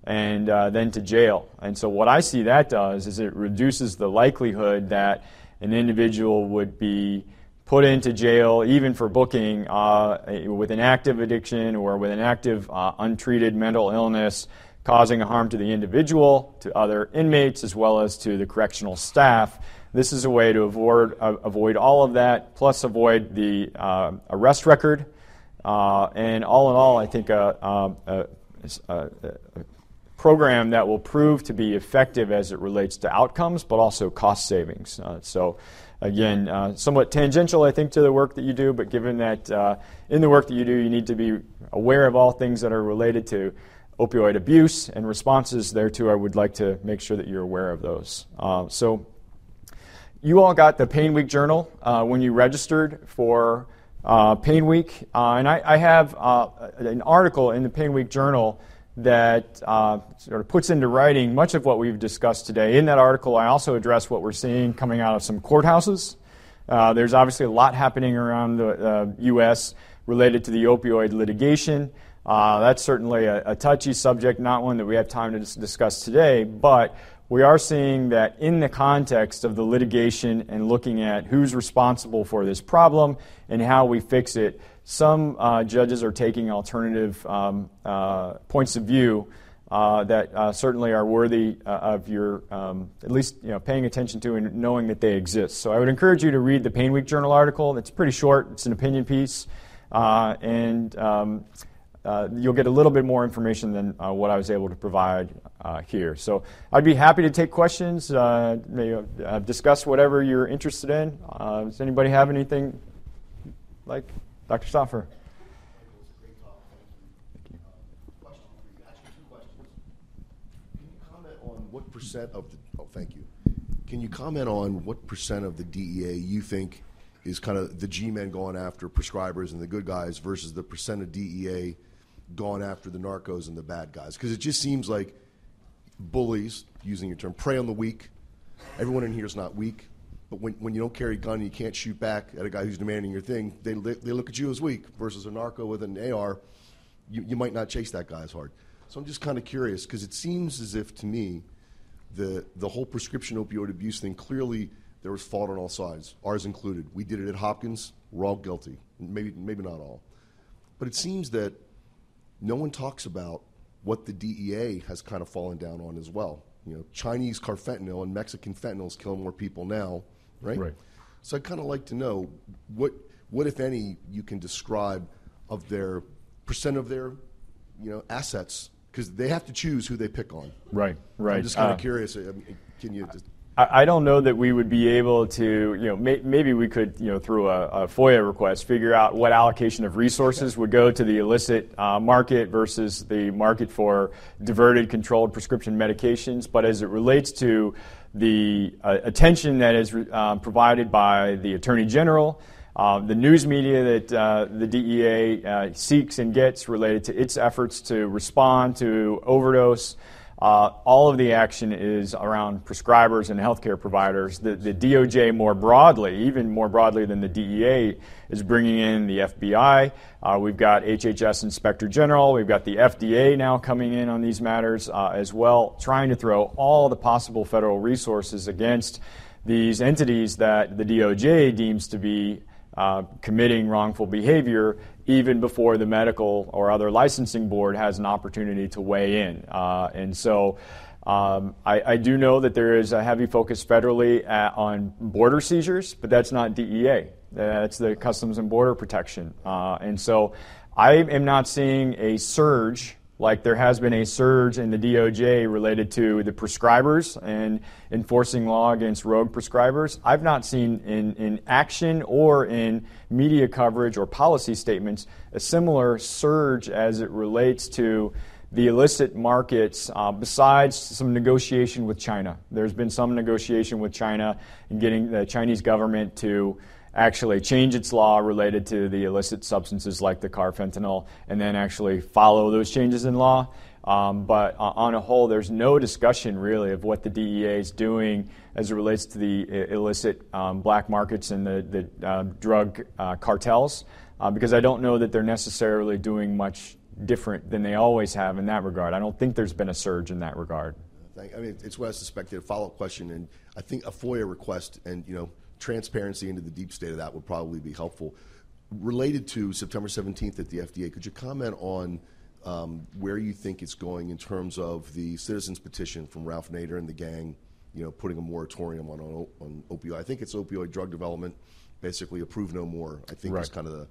Speaker 1: and uh, then to jail. And so, what I see that does is it reduces the likelihood that an individual would be put into jail, even for booking, uh, with an active addiction or with an active uh, untreated mental illness, causing harm to the individual, to other inmates, as well as to the correctional staff. This is a way to avoid, uh, avoid all of that, plus avoid the uh, arrest record and all in all, I think a, a, a, a, program that will prove to be effective as it relates to outcomes, but also cost savings. Uh, so, again, uh, somewhat tangential, I think, to the work that you do, but given that uh, in the work that you do, you need to be aware of all things that are related to opioid abuse and responses thereto, I would like to make sure that you're aware of those. Uh, so, you all got the Pain Week Journal uh, when you registered for uh, Pain Week. Uh, and I, I have uh, an article in the Pain Week Journal that uh, sort of puts into writing much of what we've discussed today. In that article, I also address what we're seeing coming out of some courthouses. Uh, there's obviously a lot happening around the U.S. related to the opioid litigation. Uh, that's certainly a, a, touchy subject, not one that we have time to dis- discuss today, but we are seeing that in the context of the litigation and looking at who's responsible for this problem and how we fix it, some uh, judges are taking alternative um, uh, points of view uh, that uh, certainly are worthy uh, of your um, at least you know, paying attention to and knowing that they exist. So I would encourage you to read the Pain Week Journal article. It's pretty short. It's an opinion piece, uh, and um, Uh, you'll get a little bit more information than uh, what I was able to provide uh, here. So I'd be happy to take questions, maybe, discuss whatever you're interested in. does anybody have anything like? Dr. Stauffer.
Speaker 2: What percent of the, oh, thank you. Can you comment on what percent of the DEA you think is kind of the G men going after prescribers and the good guys versus the percent of DEA going after the narcos and the bad guys? Because it just seems like bullies, using your term, prey on the weak. Everyone in here is not weak. But when, when you don't carry a gun and you can't shoot back at a guy who's demanding your thing, they, they look at you as weak versus a narco with an AR. You, you might not chase that guy as hard. So I'm just kind of curious because it seems as if to me the, the whole prescription opioid abuse thing clearly there was fault on all sides, ours included. We did it at Hopkins, we're all guilty. Maybe, maybe not all. But it seems that no one talks about what the DEA has kind of fallen down on as well. You know, Chinese carfentanil and Mexican fentanyl is killing more people now right?
Speaker 1: Right.
Speaker 2: So I'd kind of like to know what, what, if any, you can describe of their percent of their, you know, assets because they have to choose who they pick on.
Speaker 1: Right. Right.
Speaker 2: I'm just kind of uh, curious. I mean, can you just
Speaker 1: I don't know that we would be able to, you know, may, maybe we could, you know, through a, FOIA request, figure out what allocation of resources would go to the illicit uh, market versus the market for diverted, controlled prescription medications. But as it relates to the uh, attention that is uh, provided by the Attorney General, the news media that the DEA seeks and gets related to its efforts to respond to overdose all of the action is around prescribers and healthcare providers. The, DOJ, more broadly, even more broadly than the DEA, is bringing in the FBI. Uh, we've got HHS Inspector General. We've got the FDA now coming in on these matters uh, as well, trying to throw all the possible federal resources against these entities that the DOJ deems to be uh, committing wrongful behavior even before the medical or other licensing board has an opportunity to weigh in. Uh, and so um, I, I, do know that there is a heavy focus federally at, on border seizures, but that's not DEA. That's the Customs and Border Protection. Uh, and so I am not seeing a surge like there has been a surge in the DOJ related to the prescribers and enforcing law against rogue prescribers. I've not seen in, in action or in media coverage or policy statements a similar surge as it relates to the illicit markets uh, besides some negotiation with China. There's been some negotiation with China in getting the Chinese government to actually change its law related to the illicit substances like the carfentanil and then actually follow those changes in law. Um, but uh, on a whole, there's no discussion really of what the DEA is doing as it relates to the illicit um, black markets and the, the uh, drug uh, cartels, uh, because I don't know that they're necessarily doing much different than they always have in that regard. I don't think there's been a surge in that regard.
Speaker 2: I mean, it's what I suspected. A follow-up question, and I think a FOIA request, and you know, transparency into the deep state of that would probably be helpful. Related to September 17th at the FDA, could you comment on um, where you think it's going in terms of the citizens petition from Ralph Nader and the gang, you know, putting a moratorium on, on, on opioid? I think it's opioid drug development, basically approve no more. I think right. is kind of the.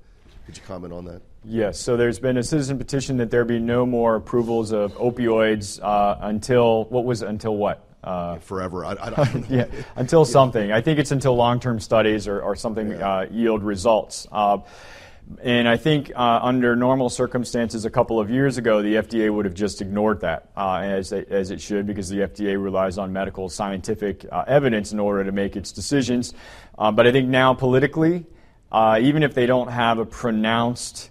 Speaker 2: Could you comment on that?
Speaker 1: Yes. So there's been a citizen petition that there be no more approvals of opioids uh, until what was until what?
Speaker 2: Uh, forever. I, I
Speaker 1: yeah, until something. I think it's until long-term studies or, or something yeah. uh, yield results. Uh, and I think uh, under normal circumstances, a couple of years ago, the FDA would have just ignored that uh, as, as it should, because the FDA relies on medical scientific uh, evidence in order to make its decisions. but I think now politically, uh, even if they don't have a pronounced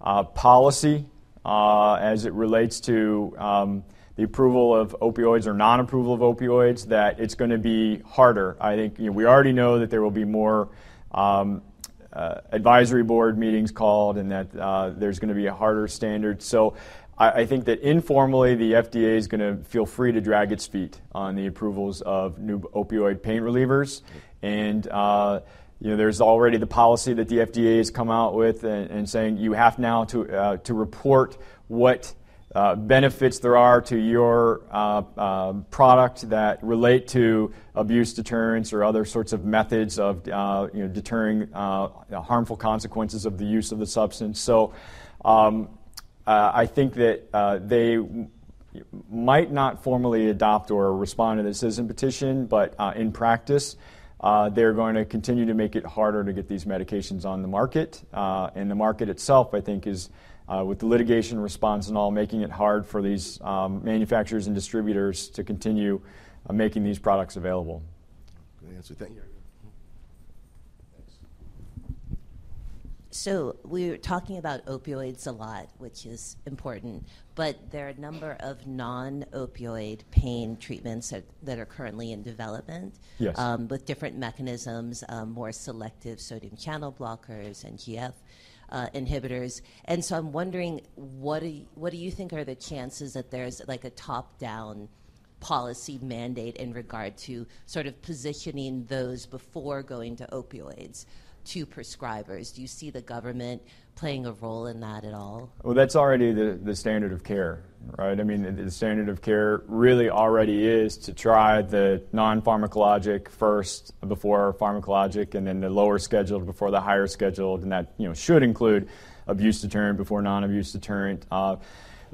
Speaker 1: uh, policy uh, as it relates to um, the approval of opioids or non-approval of opioids, that it's going to be harder. I think you know, we already know that there will be more um, uh, advisory board meetings called, and that uh, there's going to be a harder standard. So. I, I think that informally, the FDA is going to feel free to drag its feet on the approvals of new opioid pain relievers, and uh, you know, there's already the policy that the FDA has come out with and, and saying you have now to, uh, to report what uh, benefits there are to your uh, uh, product that relate to abuse deterrence or other sorts of methods of uh, you know, deterring uh, harmful consequences of the use of the substance. So um, I think that they might not formally adopt or respond to the citizen petition, but in practice, uh, they're going to continue to make it harder to get these medications on the market. Uh, and the market itself, I think, is uh, with the litigation response and all, making it hard for these um, manufacturers and distributors to continue uh, making these products available.
Speaker 2: Good answer. Thank you.
Speaker 3: So we're talking about opioids a lot, which is important, but there are a number of non-opioid pain treatments that, that are currently in development
Speaker 1: yes. um,
Speaker 3: with different mechanisms, um, more selective sodium channel blockers and GF. Uh, inhibitors, and so I'm wondering, what do you, what do you think are the chances that there's like a top-down policy mandate in regard to sort of positioning those before going to opioids? To prescribers. Do you see the government playing a role in that at all?
Speaker 1: Well, that's already the, the standard of care, right? I mean, the, standard of care really already is to try the non pharmacologic first before pharmacologic, and then the lower scheduled before the higher scheduled, and that you know should include abuse deterrent before non abuse deterrent. Uh,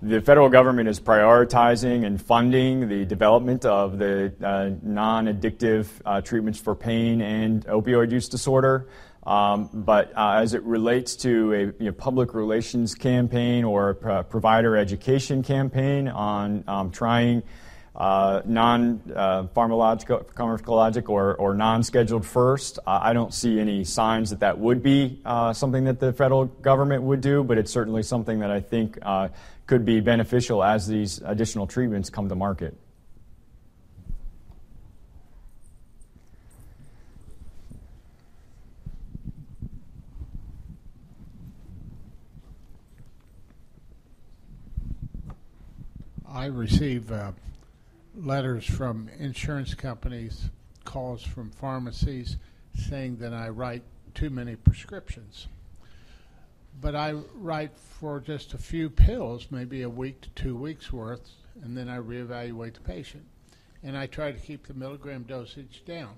Speaker 1: the federal government is prioritizing and funding the development of the uh, non addictive uh, treatments for pain and opioid use disorder. Um, but uh, as it relates to a public relations campaign or provider education campaign on um, trying uh, non uh, or, or non scheduled first, I don't see any signs that that would be something that the federal government would do, but it's certainly something that I think could be beneficial as these additional treatments come to market.
Speaker 4: I receive uh, letters from insurance companies, calls from pharmacies saying that I write too many prescriptions. But I write for just a few pills, maybe a week to two weeks worth, and then I reevaluate the patient. And I try to keep the milligram dosage down.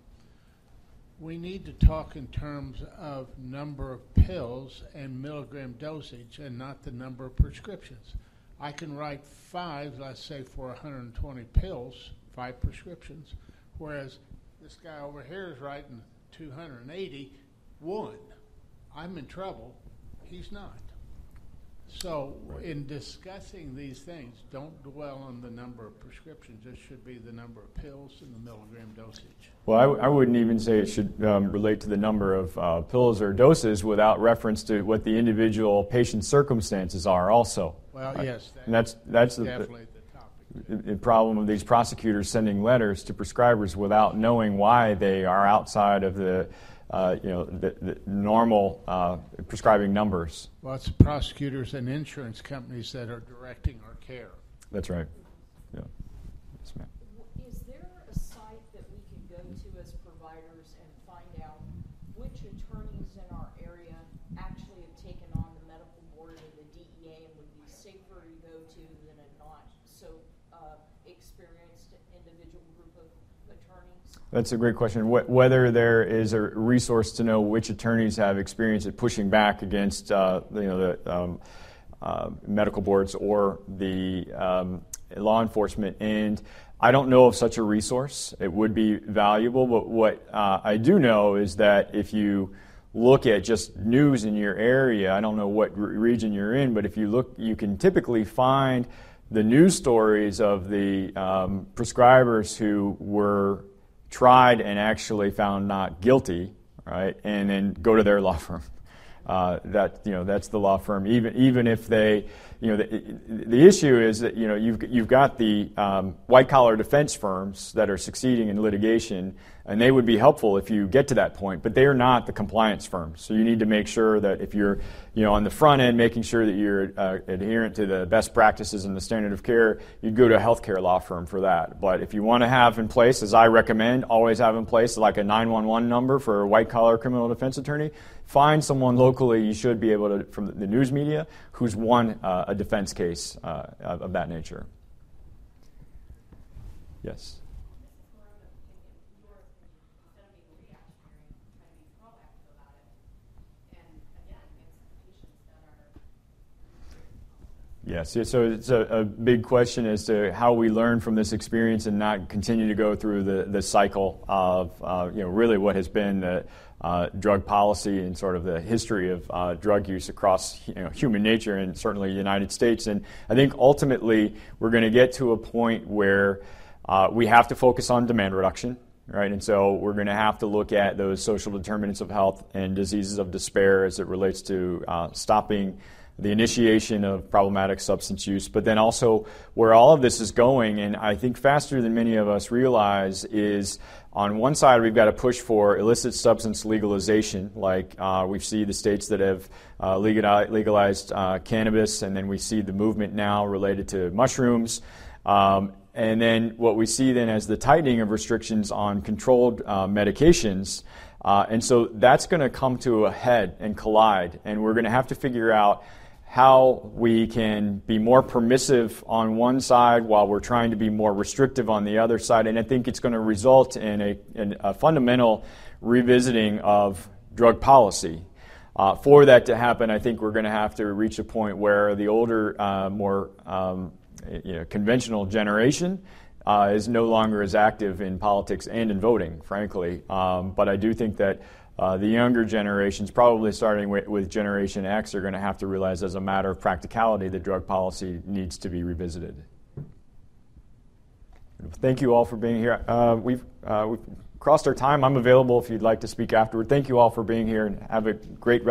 Speaker 4: We need to talk in terms of number of pills and milligram dosage and not the number of prescriptions. I can write five, let's say, for 120 pills, five prescriptions, whereas this guy over here is writing 280, one. I'm in trouble. He's not. So, right. in discussing these things, don't dwell on the number of prescriptions. It should be the number of pills and the milligram dosage.
Speaker 1: Well, I w- I wouldn't even say it should um, relate to the number of uh, pills or doses without reference to what the individual patient's circumstances are, also.
Speaker 4: Well, right? yes.
Speaker 1: And that's, that's
Speaker 4: definitely
Speaker 1: the, the, the problem of these prosecutors sending letters to prescribers without knowing why they are outside of the uh, you know, the, the normal uh, prescribing numbers.
Speaker 4: Well, it's prosecutors and insurance companies that are directing our care.
Speaker 1: That's right.
Speaker 5: Yeah. Yes, ma'am. Is there a site that we can go to as providers and find out which attorneys in our area actually have taken on the medical board of the DEA and would be safer to go to than a not so uh, experienced individual group of attorneys?
Speaker 1: That's a great question. Whether there is a resource to know which attorneys have experience at pushing back against uh, you know, the um, uh, medical boards or the um, law enforcement. And I don't know of such a resource. It would be valuable, but what uh, I do know is that if you look at just news in your area, I don't know what re- region you're in, but if you look, you can typically find the news stories of the um, prescribers who were tried and actually found not guilty, right? And then go to their law firm. Uh, that you know that's the law firm. Even even if they, you know, the, the issue is that you know you've you've got the um, white collar defense firms that are succeeding in litigation, and they would be helpful if you get to that point. But they are not the compliance firm So you need to make sure that if you're you know on the front end, making sure that you're uh, adherent to the best practices and the standard of care, you'd go to a healthcare law firm for that. But if you want to have in place, as I recommend, always have in place like a 911 number for a white collar criminal defense attorney find someone locally you should be able to from the news media who's won uh, a defense case uh, of, of, that nature yes Yes, so it's a, a, big question as to how we learn from this experience and not continue to go through the, the cycle of, uh, you know, really what has been the, uh, drug policy and sort of the history of uh, drug use across you know, human nature and certainly the United States. And I think ultimately we're going to get to a point where uh, we have to focus on demand reduction, right? And so we're going to have to look at those social determinants of health and diseases of despair as it relates to uh, stopping the initiation of problematic substance use, but then also where all of this is going, and I think faster than many of us realize, is on one side we've got to push for illicit substance legalization, like uh, we see the states that have uh, legalized uh, cannabis, and then we see the movement now related to mushrooms. Um, and then what we see then as the tightening of restrictions on controlled uh, medications. Uh, and so that's going to come to a head and collide, and we're going to have to figure out how we can be more permissive on one side while we're trying to be more restrictive on the other side. And I think it's going to result in a, in a fundamental revisiting of drug policy. Uh, for that to happen, I think we're going to have to reach a point where the older, uh, more um, you know, conventional generation uh, is no longer as active in politics and in voting, frankly. Um, but I do think that uh, the younger generations, probably starting with, with Generation X, are going to have to realize as a matter of practicality that drug policy needs to be revisited. Thank you all for being here. Uh, we've, uh, we've crossed our time. I'm available if you'd like to speak afterward. Thank you all for being here and have a great rest.